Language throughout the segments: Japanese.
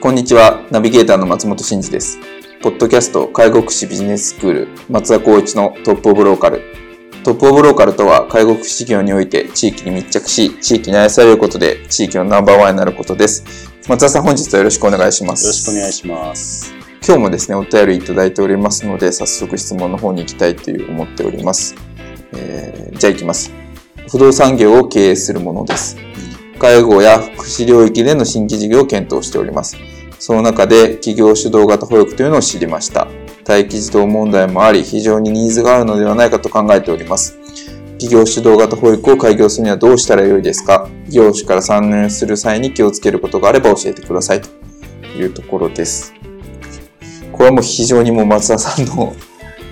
こんにちは。ナビゲーターの松本慎二です。ポッドキャスト介護福祉ビジネススクール松田光一のトップオブローカル。トップオブローカルとは介護福祉業において地域に密着し、地域に愛されることで地域のナンバーワンになることです。松田さん本日はよろしくお願いします。よろしくお願いします。今日もですね、お便りいただいておりますので、早速質問の方に行きたいという思っております。えー、じゃあ行きます。不動産業を経営するものです。介護や福祉領域での新規事業を検討しております。その中で企業主導型保育というのを知りました。待機児童問題もあり、非常にニーズがあるのではないかと考えております。企業主導型保育を開業するにはどうしたらよいですか？業種から参入する際に気をつけることがあれば教えてくださいというところです。これはもう非常にもう松田さんの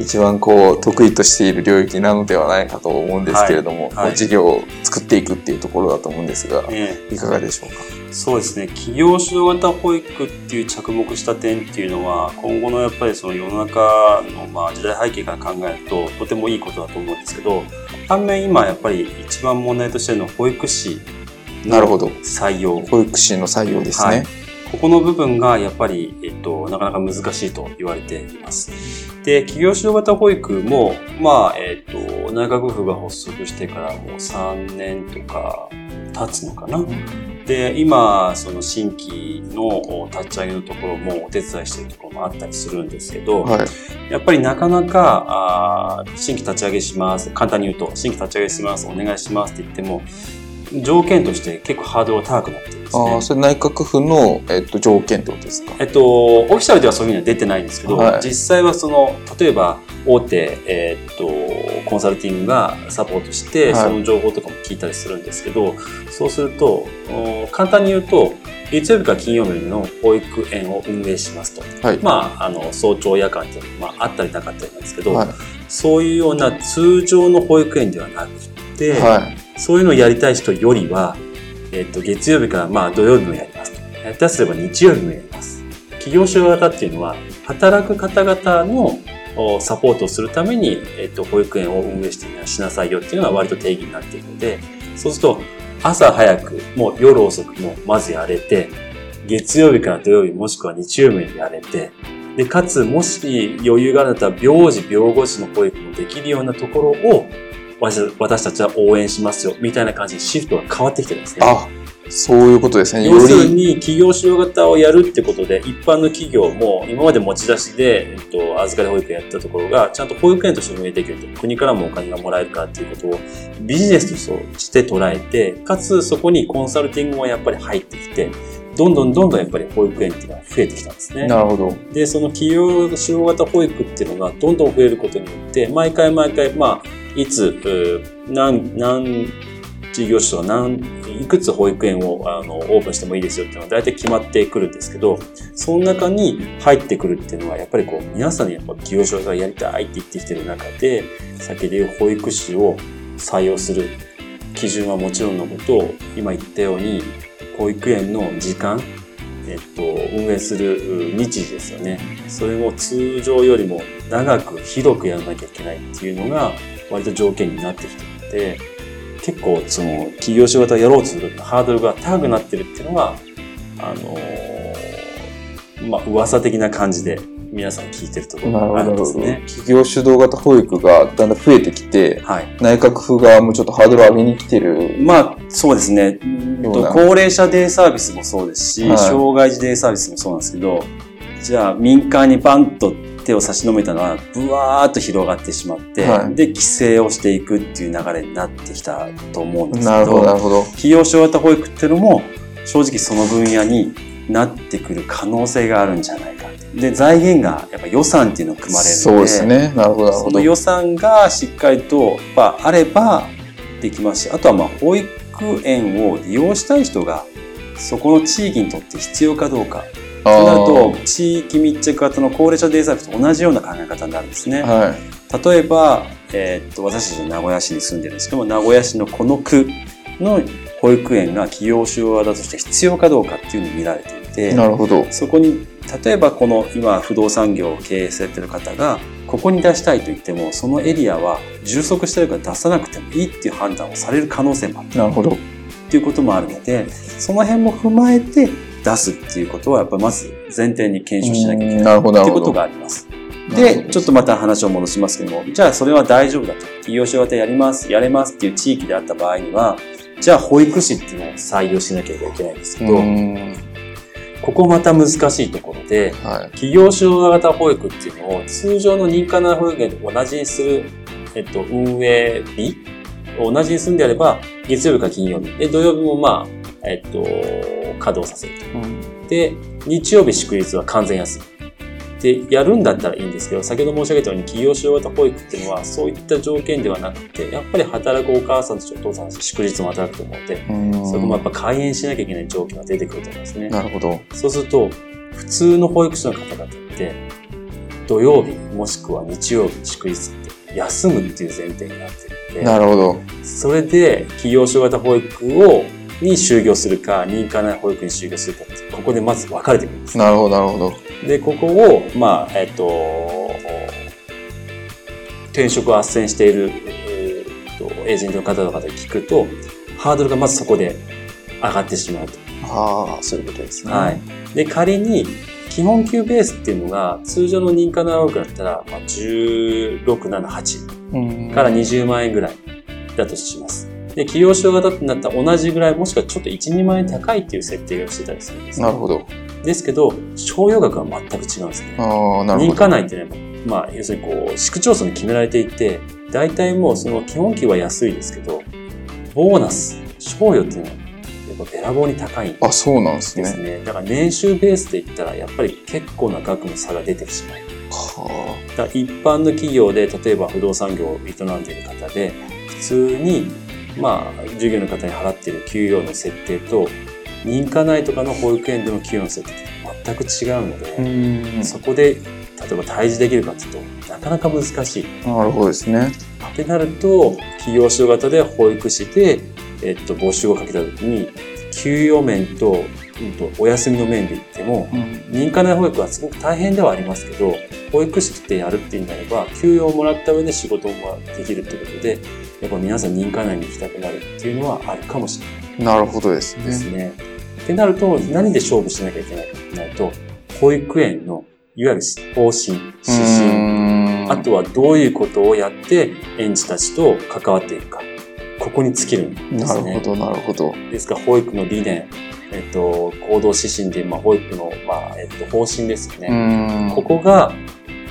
一番こう得意としている領域なのではないかと思うんですけれども、はい。はい、事業を作っていくっていうところだと思うんですが、えー、いかがでしょうか？そうですね。企業主導型保育っていう着目した点っていうのは今後のやっぱりその世の中のまあ時代背景から考えるととてもいいことだと思うんですけど反面今やっぱり一番問題としてるのは保育士の採用。保育士の採用ですね、はいここの部分がやっぱり、えっと、なかなか難しいと言われています。で、企業指導型保育も、まあ、えっと、内閣府が発足してからもう3年とか経つのかな。で、今、その新規の立ち上げのところもお手伝いしているところもあったりするんですけど、はい、やっぱりなかなか、あ新規立ち上げします。簡単に言うと、新規立ち上げします。お願いしますって言っても、条件として結構ハードルが高くなってるんですね。あそれ内閣府の、えっと、条件ってことですか？えっと、オフィシャルではそういうふうには出てないんですけど、はい、実際はその、例えば大手、えー、っと、コンサルティングがサポートして、その情報とかも聞いたりするんですけど、はい、そうすると、簡単に言うと、月曜日から金曜日の保育園を運営しますと。はい、まあ、あの、早朝夜間っていうのは、まあ、あったりなかったりなんですけど、そういうような通常の保育園ではなくて、はいそういうのをやりたい人よりは、えっ、と、月曜日からまあ土曜日もやりますと。やったすれば日曜日もやります。企業主導型っていうのは、働く方々のサポートをするために、えっ、と、保育園を運営してしなさいよっていうのが割と定義になっているので、そうすると、朝早くもう夜遅くもまずやれて、月曜日から土曜日もしくは日曜日にやれて、で、かつ、もし余裕があるんだったら、病児、病後児の保育もできるようなところを、私たちは応援しますよ、みたいな感じにシフトが変わってきてるんですね。あ、そういうことですね。要するに、企業使用型をやるってことで、一般の企業も今まで持ち出しで、えっと、預かり保育園やったところが、ちゃんと保育園として運営できると。国からもお金がもらえるからっていうことをビジネスとして捉えて、かつそこにコンサルティングもやっぱり入ってきて、どんどんどんどんやっぱり保育園っていうのは増えてきたんですね。なるほど。で、その企業使用型保育っていうのがどんどん増えることによって、毎回毎回、まあ、いつ、何、何事業所とか何、いくつ保育園をあのオープンしてもいいですよっていうのは大体決まってくるんですけど、その中に入ってくるっていうのは、やっぱりこう、皆さんにやっぱ事業所がやりたいって言ってきてる中で、先で言う保育士を採用する基準はもちろんのこと、今言ったように、保育園の時間、えっと、運営する日時ですよね。それも通常よりも長く広くやらなきゃいけないっていうのが割と条件になってきていので、結構その企業仕事をやろうとするハードルが高くなってるっていうのが、あのー、まあ噂的な感じで皆さん聞いてるところがあるんですね。企業主導型保育がだんだん増えてきて、はい、内閣府側もちょっとハードル上げに来てる。まあそうですね。高齢者デイサービスもそうですし、はい、障害児デイサービスもそうなんですけど、じゃあ民間にバンと手を差し伸べたのは、ブワーっと広がってしまって、はい、で、規制をしていくっていう流れになってきたと思うんですけど、なるほど、なるほど。費用症型保育っていうのも、正直その分野になってくる可能性があるんじゃないか。で、財源がやっぱ予算っていうのが組まれるので、そうですね。なるほど、その予算がしっかりと、まあ、あればできますし、あとはまあ、保育園を利用したい人が、そこの地域にとって必要かどうか。そうなると、地域密着型の高齢者デイサービスと同じような考え方になるんですね。はい、例えば、えー、っと、私たち名古屋市に住んでるんですけども、名古屋市のこの区の保育園が企業主要型として必要かどうかっていうのを見られていて、なるほど。そこに、例えばこの今不動産業を経営されてる方が、ここに出したいと言っても、そのエリアは充足してるから出さなくてもいいっていう判断をされる可能性もある。なるほど。っていうこともあるので、その辺も踏まえて出すっていうことは、やっぱまず前提に検証しなきゃいけない。っていうことがあります。で、ちょっとまた話を戻しますけども、じゃあそれは大丈夫だと。企業所型やります、やれますっていう地域であった場合には、じゃあ保育士っていうのを採用しなきゃいけないんですけど、ここまた難しいところで、はい、企業主導型保育っていうのを通常の認可内保育園と同じにする、えっと、運営日同じにするんであれば、月曜日か金曜日。で、土曜日もまあ、えっと、稼働させると。うん、で、日曜日祝日は完全休み。で、やるんだったらいいんですけど、先ほど申し上げたように企業主導型保育っていうのはそういった条件ではなくて、やっぱり働くお母さんたちお父さんたち祝日も働くと思うので、そこもやっぱ開園しなきゃいけない条件が出てくると思いますね。なるほど。そうすると、普通の保育士の方々って、土曜日もしくは日曜日祝日って休むっていう前提になってるので、なるほど。それで企業主導型保育をに就業するか、認可内保育に就業するかここでまず分かれてくるんです。なるほど、なるほど。で、ここを、まあ、えっと、転職を斡旋している、えー、とエージェントの方とかで聞くと、ハードルがまずそこで上がってしまうと。ああ、そういうことですね。はい。で、仮に、基本給ベースっていうのが、通常の認可内保育だったら、まあ、16、7、8から20万円ぐらいだとします。で、企業所型ってなったら同じぐらい、もしくはちょっと1、2万円高いっていう設定をしてたりするんです、ね、なるほど。ですけど、賞与額は全く違うんですね。あなるほど。認可内ってね、まあ、要するにこう、市区町村に決められていて、大体もうその基本給は安いですけど、ボーナス、賞与っていうのは、やっぱべらぼうに高いんですね。あ、そうなんですね。だから年収ベースで言ったら、やっぱり結構な額の差が出てしまう。はあ、だ一般の企業で、例えば不動産業を営んでいる方で、普通にまあ、授業の方に払っている給与の設定と、認可内とかの保育園での給与の設定って全く違うので、そこで、例えば対峙できるかっていうと、なかなか難しい。なるほどですね。ってなると、企業主導型で保育士で、えっと、募集をかけた時に、給与面と、うんと、お休みの面で言っても、うん、認可内保育はすごく大変ではありますけど、保育士ってやるっていうんであれば、給与をもらった上で仕事もできるってことで、やっぱ皆さん認可内に行きたくなるっていうのはあるかもしれない。なるほどですね。ですね。ってなると、何で勝負しなきゃいけないかってなると、保育園のいわゆる方針、指針、あとはどういうことをやって園児たちと関わっていくか。ここに尽きるんですね。なるほど、なるほど。ですか？ら、保育の理念、えっと、行動指針で、まあ、保育の、まあ、えっと、方針ですよね。ここが、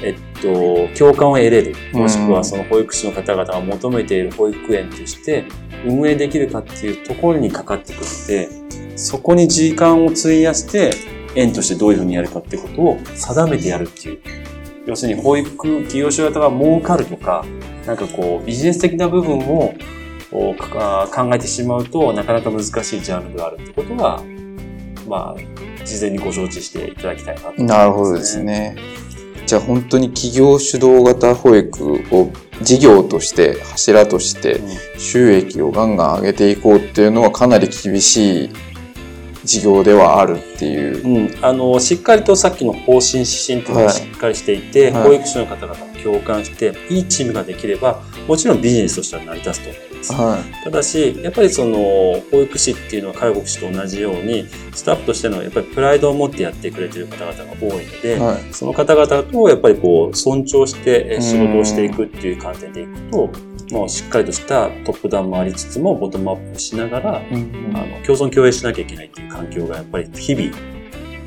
えっと、共感を得れる、もしくはその保育士の方々が求めている保育園として運営できるかっていうところにかかってくるので、そこに時間を費やして、園としてどういうふうにやるかってことを定めてやるっていう。要するに保育企業所型が儲かるとか、なんかこうビジネス的な部分を考えてしまうとなかなか難しいジャンルがあるってことは、まあ、事前にご承知していただきたいなと。思います、ね、なるほどですね。じゃあ本当に企業主導型保育を事業として柱として収益をガンガン上げていこうっていうのはかなり厳しい事業ではあるっていう、うん、あのしっかりとさっきの方針指針というのがしっかりしていて、はい、保育士の方々も共感していいチームができればもちろんビジネスとしては成り立つとです。はい、ただし、やっぱりその、保育士っていうのは介護士と同じように、スタッフとしてのやっぱりプライドを持ってやってくれてる方々が多いので、はい、その方々とやっぱりこう、尊重して仕事をしていくっていう観点でいくと、もうしっかりとしたトップダウンもありつつも、ボトムアップしながら、うん、あの共存共栄しなきゃいけないっていう環境がやっぱり日々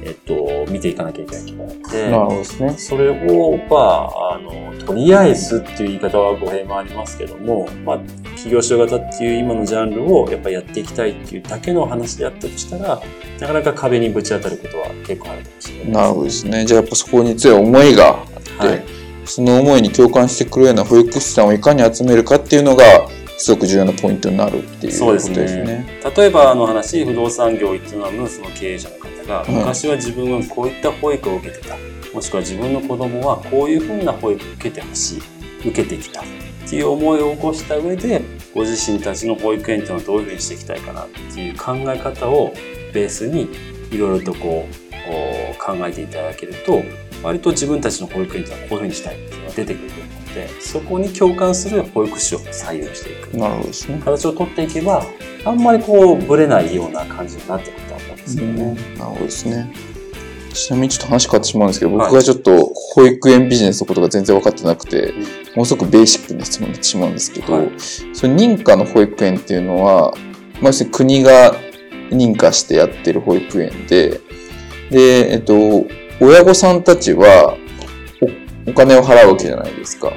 えっと、見ていかなきゃいけないところなので、なるほどですね。それを、まあ、あの、とりあえずっていう言い方は語弊もありますけども、まあ、企業所型っていう今のジャンルをやっぱりやっていきたいっていうだけの話であったとしたら、なかなか壁にぶち当たることは結構あるかもしれない、ね、なるほどですね。じゃあやっぱそこに強い思いがあって、はい、その思いに共感してくるような保育士さんをいかに集めるかっていうのが、すごく重要なポイントになるっていうことですね。すね例えばあの話、不動産業を営むその経営者の方が、昔は自分はこういった保育を受けてた。もしくは自分の子供はこういうふうな保育を受けてほしい。受けてきた。っていう思いを起こした上で、ご自身たちの保育園っていうのはどういうふうにしていきたいかなっていう考え方をベースにいろいろとこう考えていただけると、割と自分たちの保育園っていうのはこういうふうにしたいっていうのが出てくると思うので、そこに共感する保育士を採用していく。なるほどですね。形をとっていけば、あんまりこう、ぶれないような感じになってくると思うんですけどね。なるほどですね。ちなみにちょっと話変わってしまうんですけど、僕がちょっと保育園ビジネスのことが全然分かってなくて、ものすごくベーシックな質問になってしまうんですけど、はい、その認可の保育園っていうのは、まあ、国が認可してやってる保育園で、で、えっと、親御さんたちはお金を払うわけじゃないですか。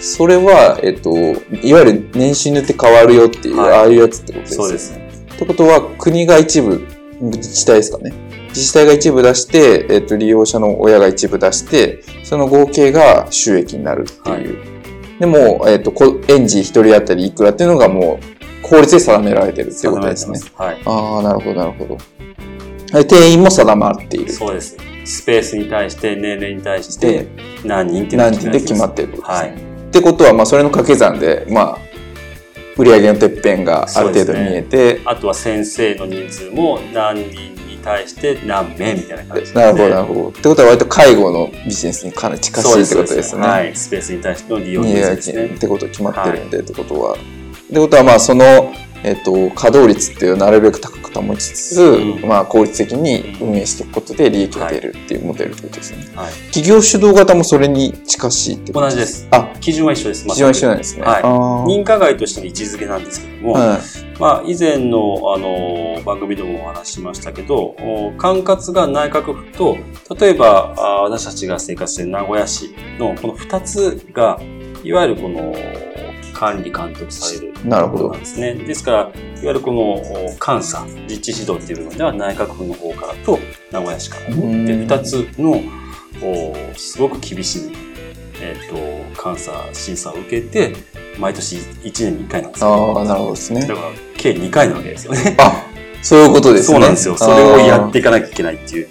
それは、えっと、いわゆる年収によって変わるよっていう、はい、ああいうやつってことですそうです。ってことは、国が一部、自治体ですかね。自治体が一部出して、えっと、利用者の親が一部出して、その合計が収益になるっていう。はい、でも、えっと、園児一人当たりいくらっていうのがもう、法律で定められてるっていうことですね。はい。ああ、なるほど、なるほど。定員も定まっている。そうです。スペースに対して、年齢に対して、何人って何人で決まってるってことですね。はい。ってことは、まあ、それの掛け算で、まあ、売上のてっぺんがある程度見えて、ね、あとは先生の人数も何人に対して何名みたいな感じで、ね、なるほどなるほど。ってことは割と介護のビジネスにかなり近しいってことですね。はい。スペースに対しての利用人数ですね。ってこと決まってるんで、はい、ってことは。ってことはまあそのえっと、稼働率っていうなるべく高く保ちつつ、うん、まあ、効率的に運営していくことで利益が出るっていうモデルってことですね。はい、企業主導型もそれに近しいってこと同じです。あ、基準は一緒です。基準は一緒なんですね。はい。認可外としての位置づけなんですけども、はい、まあ、以前の、あの、番組でもお話ししましたけど、管轄が内閣府と、例えば、私たちが生活している名古屋市のこの二つが、いわゆるこの、管理監督されるなるほどですね。ですから、いわゆるこの監査、実地指導っていうのでは内閣府の方からと名古屋市からで2つのすごく厳しい、えーと、監査審査を受けて毎年1年に1回なんですよ、ああなるほどですね。だから計2回なわけですよね。あそういうことですね。そうなんですよ。それをやっていかなきゃいけないっていう。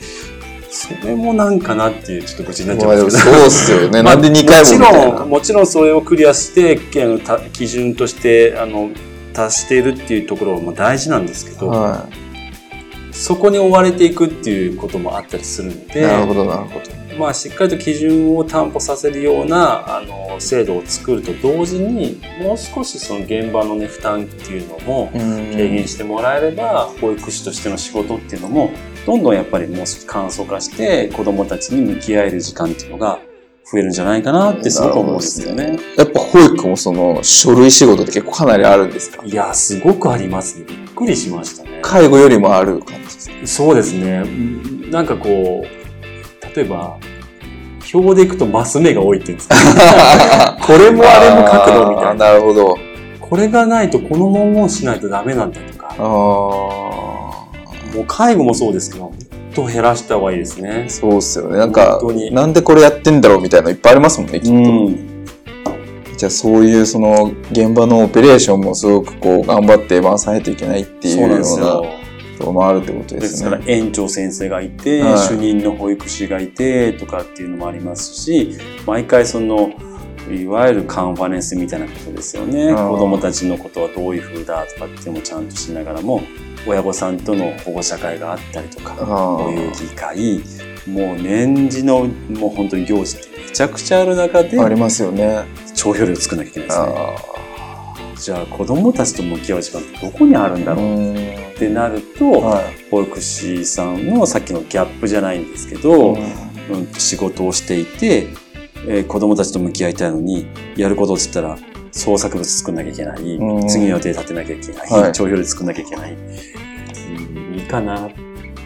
それもなんかなっていう、ちょっと愚痴になっちゃうんですけど。そうっすよね。なんで2回ももちろん、もちろんそれをクリアして、あの基準として、あの、達しているっていうところも大事なんですけど、はい、そこに追われていくっていうこともあったりするので、なるほど、なるほど。まあ、しっかりと基準を担保させるようなあの制度を作ると同時にもう少しその現場の、ね、負担っていうのも軽減してもらえれば保育士としての仕事っていうのもどんどんやっぱりもう少し簡素化して子どもたちに向き合える時間っていうのが増えるんじゃないかなってすごく思うんですよね。やっぱ保育もその書類仕事って結構かなりあるんですか？いや、すごくありますね。びっくりしましたね。介護よりもある感じですか？そうですね。なんかこう、例えば、表でいくとマス目が多いっていうんですか？これもあれも角度みたいな。なるほど。これがないとこの文言しないとダメなんだとか。もう介護もそうですけど、と減らした方がいいですね。そうっすよね。なんか、なんでこれやってんだろうみたいなのいっぱいありますもんね、きっと。うん、じゃあそういうその現場のオペレーションもすごくこう頑張って回さないといけないっていうようなとこもあるってことですね。ですから園長先生がいて、はい、主任の保育士がいてとかっていうのもありますし、毎回その、いわゆるカンファレンスみたいなことですよね。子供たちのことはどういうふうだとかっていうのもちゃんとしながらも、親御さんとの保護者会があったりとか、こういう議会、もう年次のもう本当に行事ってめちゃくちゃある中で、ありますよね。帳票量作らなきゃいけないですね。じゃあ子供たちと向き合う時間ってどこにあるんだろうってなると、はい、保育士さんのさっきのギャップじゃないんですけど、うん、仕事をしていて、えー、子供たちと向き合いたいのにやることっつったら創作物作んなきゃいけない、次の予定立てなきゃいけない、はい、帳票で作んなきゃいけない、うん、いいかなっ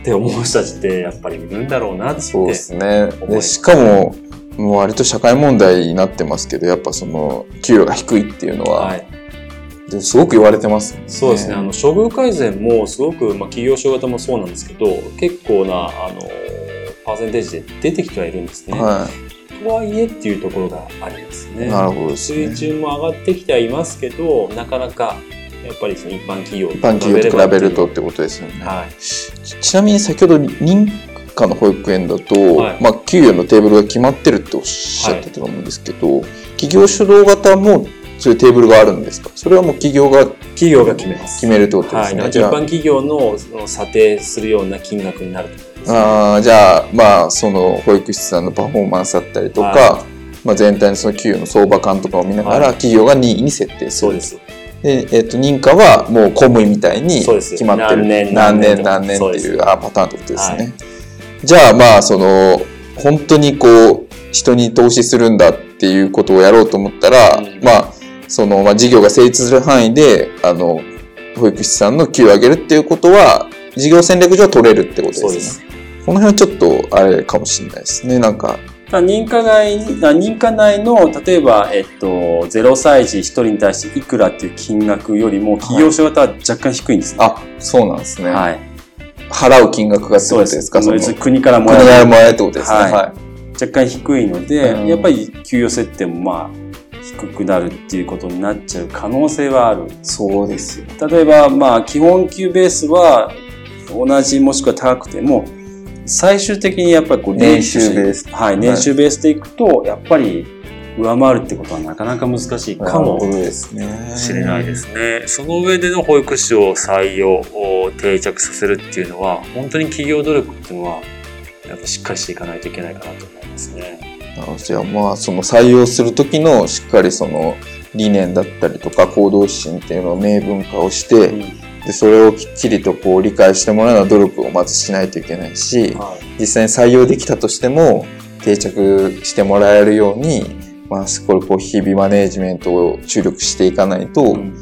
て思う人たちってやっぱりいるんだろうなってそうですね。でしかももう割と社会問題になってますけどやっぱその給料が低いっていうのは、はいすごく言われてます、ね、そうですね。あの、処遇改善もすごく、まあ、企業所型もそうなんですけど、結構な、あの、パーセンテージで出てきてはいるんですね。はい。とはいえっていうところがありますね。なるほどね、水準も上がってきてはいますけど、なかなか、やっぱりその一般企業一般企業と比べるとってことですよね。はい。ちなみに先ほど認可の保育園だと、はい、まあ、給与のテーブルが決まってるっておっしゃってたと思うんですけど、はい、企業主導型もそういうテーブルがあるんですか？それはもう企業が企業が決めます。決めるってことですね、はい、一般企業の査定するような金額になると思います、ね、あじゃあまあその保育士さんのパフォーマンスだったりとか、はい、まあ、全体のその給与の相場感とかを見ながら、企業が任意に設定する、そうです。で、えー、と認可はもう公務員みたいに決まってる何年何年何年っていうあパターンってことですね、はい、じゃあまあその本当にこう人に投資するんだっていうことをやろうと思ったら、うん、まあその、まあ、事業が成立する範囲で、あの、保育士さんの給与を上げるっていうことは、事業戦略上取れるってことですね。そうです。この辺はちょっと、あれかもしれないですね。なんか、認可内、認可内の、例えば、えっと、0歳児1人に対していくらっていう金額よりも、企業所型は若干低いんですね。はい、あ、そうなんですね。はい。払う金額がってことですか？そうです。国からもらえる。国からもらえるってことですね。はい。はい、若干低いので、うん、やっぱり給与設定もまあ、低くなるっていうことになっちゃう可能性はある。そうですよ。例えば、まあ、基本給ベースは同じもしくは高くても、最終的にやっぱりこう年収ベース。はい、年収ベースでいくと、やっぱり上回るってことはなかなか難しいかもしれないですね。その上での保育士を採用、定着させるっていうのは、本当に企業努力っていうのは、やっぱしっかりしていかないといけないかなと思いますね。じゃあまあその採用する時のしっかりその理念だったりとか行動指針っていうのを明文化をして、うん、でそれをきっちりとこう理解してもらうような努力をまずしないといけないし、はい、実際に採用できたとしても定着してもらえるように、まあ、これこう日々マネージメントを注力していかないと、うん。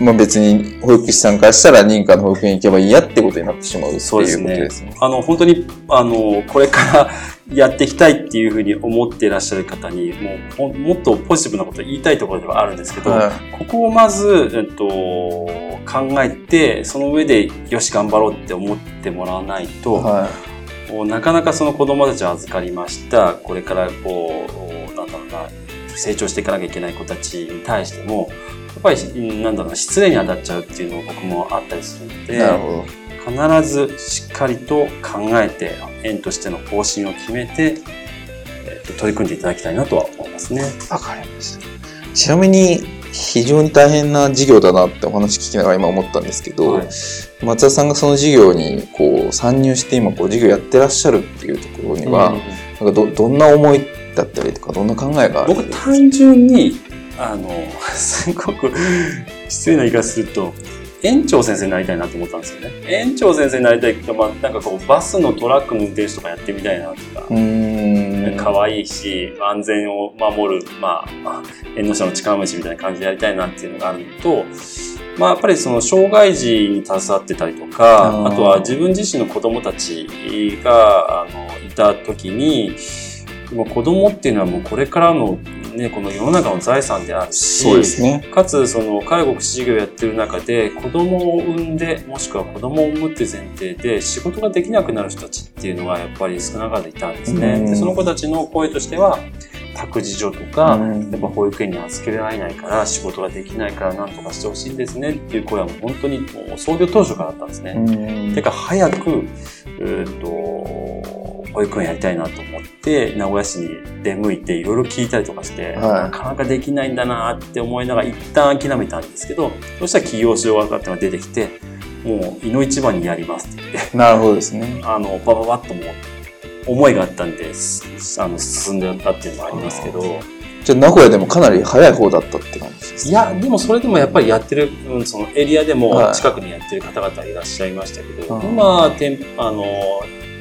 まあ別に保育士さんからしたら認可の保育園行けばいいやってことになってしまうっていうことですね。あの、本当に、あの、これからやっていきたいっていうふうに思っていらっしゃる方に、もう、もっとポジティブなことを言いたいところではあるんですけど、はい、ここをまず、えっと、考えて、その上で、よし、頑張ろうって思ってもらわないと、はい、なかなかその子供たちを預かりました。これからこう、なんだろうな、成長していかなきゃいけない子たちに対しても、ぱり、なんだろう失礼に当たっちゃうっていうのが僕もあったりするので、必ずしっかりと考えて、園としての方針を決めて、えー、取り組んでいただきたいなとは思いますね。わかりました。ちなみに、非常に大変な事業だなってお話聞きながら今思ったんですけど、はい、松田さんがその事業にこう参入して今こう事業やってらっしゃるっていうところには、うん、なんかどどんな思いだったりとかどんな考えがある僕単純にあの、すごく失礼な言い方すると、園長先生になりたいなと思ったんですよね。園長先生になりたいけど、まあ、なんかこう、バスのトラックの運転手とかやってみたいなとか、可愛いし、安全を守る、まあ、縁の下の力持ちみたいな感じでやりたいなっていうのがあるのと、まあ、やっぱりその障害児に携わってたりとか、あとは自分自身の子供たちが、あの、いた時に、もう子供っていうのはもうこれからのね、この世の中の財産であるし、そうですね。かつ、その、介護福祉事業をやってる中で、子供を産んで、もしくは子供を産むっていう前提で、仕事ができなくなる人たちっていうのは、やっぱり少なからずいたんですね。で、その子たちの声としては、託児所とか、やっぱ保育園に預けられないから、仕事ができないからなんとかしてほしいんですねっていう声はもう本当にもう創業当初からあったんですね。てか、早く、えっと、保育園やりたいなと思って、名古屋市に出向いていろいろ聞いたりとかして、はい、なかなかできないんだなって思いながら一旦諦めたんですけど、そしたら企業所がってのが出てきて、もう、いの一番にやりますって言って。なるほどですね。あの、ばばばっともう、思いがあったんで、あの、進んでたっていうのもありますけど、じゃあ名古屋でもかなり早い方だったって感じですいや、でもそれでもやっぱりやってる、うん、そのエリアでも近くにやってる方々いらっしゃいましたけど、はい、今、あの、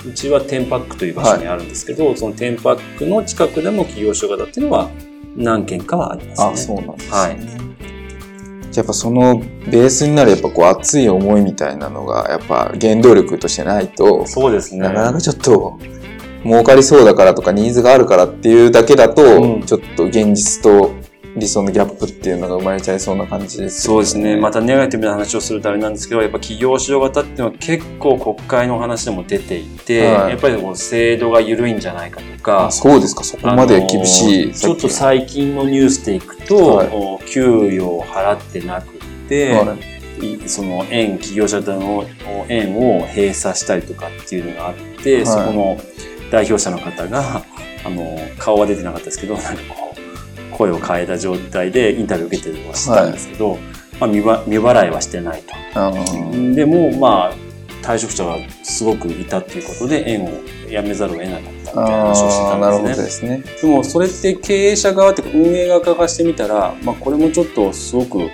うちはテンパックという場所にあるんですけど、はい、そのテンパックの近くでも企業所型っていうのは何件かはありますね。あ、そうなんですね。はいじゃやっぱそのベースになるやっぱこう熱い思いみたいなのがやっぱ原動力としてないとそうですねなかなかちょっと儲かりそうだからとかニーズがあるからっていうだけだと、うん、ちょっと現実と理想のギャップっていうのが生まれちゃいそうな感じです、ね、そうですね。またネガティブな話をするとあれなんですけど、やっぱ企業市場型っていうのは結構国会の話でも出ていて、はい、やっぱりこう制度が緩いんじゃないかとか。そうですか、そこまで厳しい。ちょっと最近のニュースでいくと、はい、給与を払ってなくて、はい、その園、企業者の園を閉鎖したりとかっていうのがあって、そこの代表者の方が、あの、顔は出てなかったですけど、なんかこう、声を変えた状態でインタビューを受けてるのを知ったんですけど、はい、まあ未、未払いはしてないと。でも、まあ、退職者がすごくいたっていうことで、園を辞めざるを得なかったみたいな話をしてたんですね。でも、それって経営者側っていうか運営側からしてみたら、まあ、これもちょっとすごく、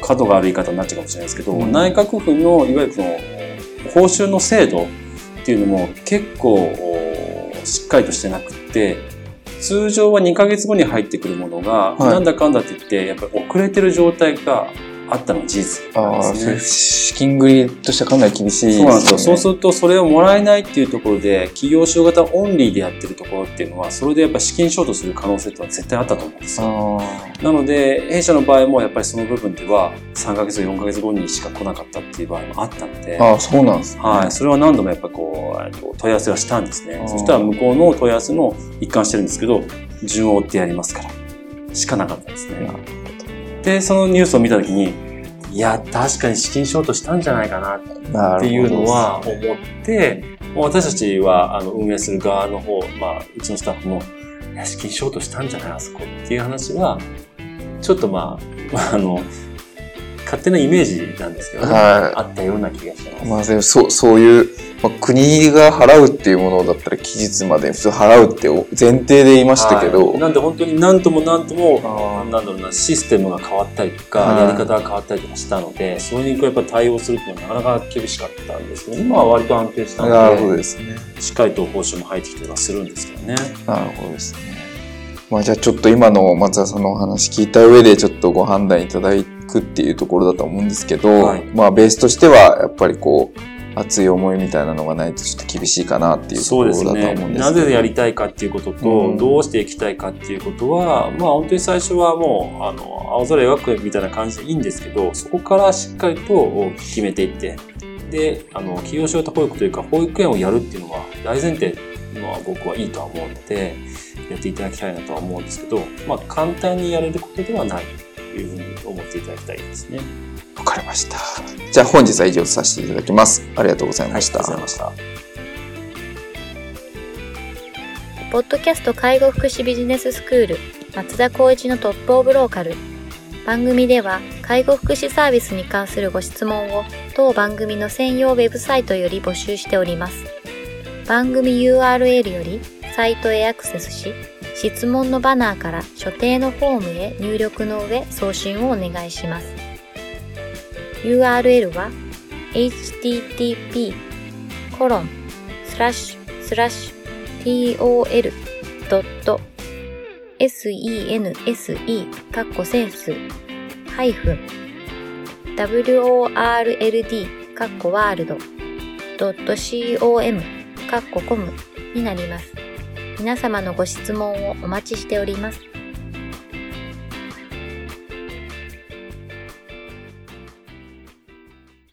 角が悪い言い方になっちゃうかもしれないですけど、うん、内閣府のいわゆるその報酬の制度っていうのも結構しっかりとしてなくて、通常は2ヶ月後に入ってくるものが、はい、なんだかんだって言って、やっぱり遅れてる状態があったのは事実なんですね。資金繰りとしてはかなり厳しい、ね、そうなんですよ。そうすると、それをもらえないっていうところで、企業使用型オンリーでやってるところっていうのは、それでやっぱ資金ショートする可能性ってのは絶対あったと思うんですよ。なので、弊社の場合もやっぱりその部分では、3ヶ月、4ヶ月後にしか来なかったっていう場合もあったので。ああ、そうなんです、ね、はい。それは何度もやっぱこう、問い合わせはしたんですね。そしたら向こうの問い合わせの一貫してるんですけど、順を追ってやりますから。しかなかったですね。で、そのニュースを見たときに、いや、確かに資金ショートしたんじゃないかなっていうのは思って、私たちはあの運営する側の方、まあ、うちのスタッフも、いや、資金ショートしたんじゃないあそこっていう話は、ちょっとまあ、あの、勝手なイメージなんですけど、ね、はい、あったような気がします。まあでもそう、そういう、まあ、国が払うっていうものだったら期日まで普通払うって前提で言いましたけど、はい、なんで本当に何とも何ともなんだろうなシステムが変わったりとか、やり方が変わったりとかしたのでそれにやっぱ対応するっていうのはなかなか厳しかったんですけど今は割と安定したのでなるほどですね。しっかりと報酬も入ってきてはするんですけどね。なるほどですね。まあじゃあちょっと今の松田さんのお話聞いた上でちょっとご判断いただくっていうところだと思うんですけど、はい、まあベースとしてはやっぱりこう熱い思いみたいなのがないとちょっと厳しいかなっていうところだと思うんですね。なぜやりたいかっていうことと、うん、どうしていきたいかっていうことは、まあ本当に最初はもう、あの、青空描くみたいな感じでいいんですけど、そこからしっかりと決めていって、で、あの、企業仕事保育というか、保育園をやるっていうのは大前提のは僕はいいとは思うので、やっていただきたいなとは思うんですけど、まあ簡単にやれることではない。というふうに思っていただきたいですね。わかりました。じゃあ本日は以上とさせていただきます。ありがとうございました。はい、ありがとうございました。ポッドキャスト介護福祉ビジネススクール松田光一のトップオブローカル番組では介護福祉サービスに関するご質問を当番組の専用ウェブサイトより募集しております番組 URL よりサイトへアクセスし質問のバナーから所定のフォームへ入力の上送信をお願いします URL は http コロンスラッシュスラッシュ tol.sense カッコセンスハイフン world カッコワールド .com カッココムになります。皆様のご質問をお待ちしております。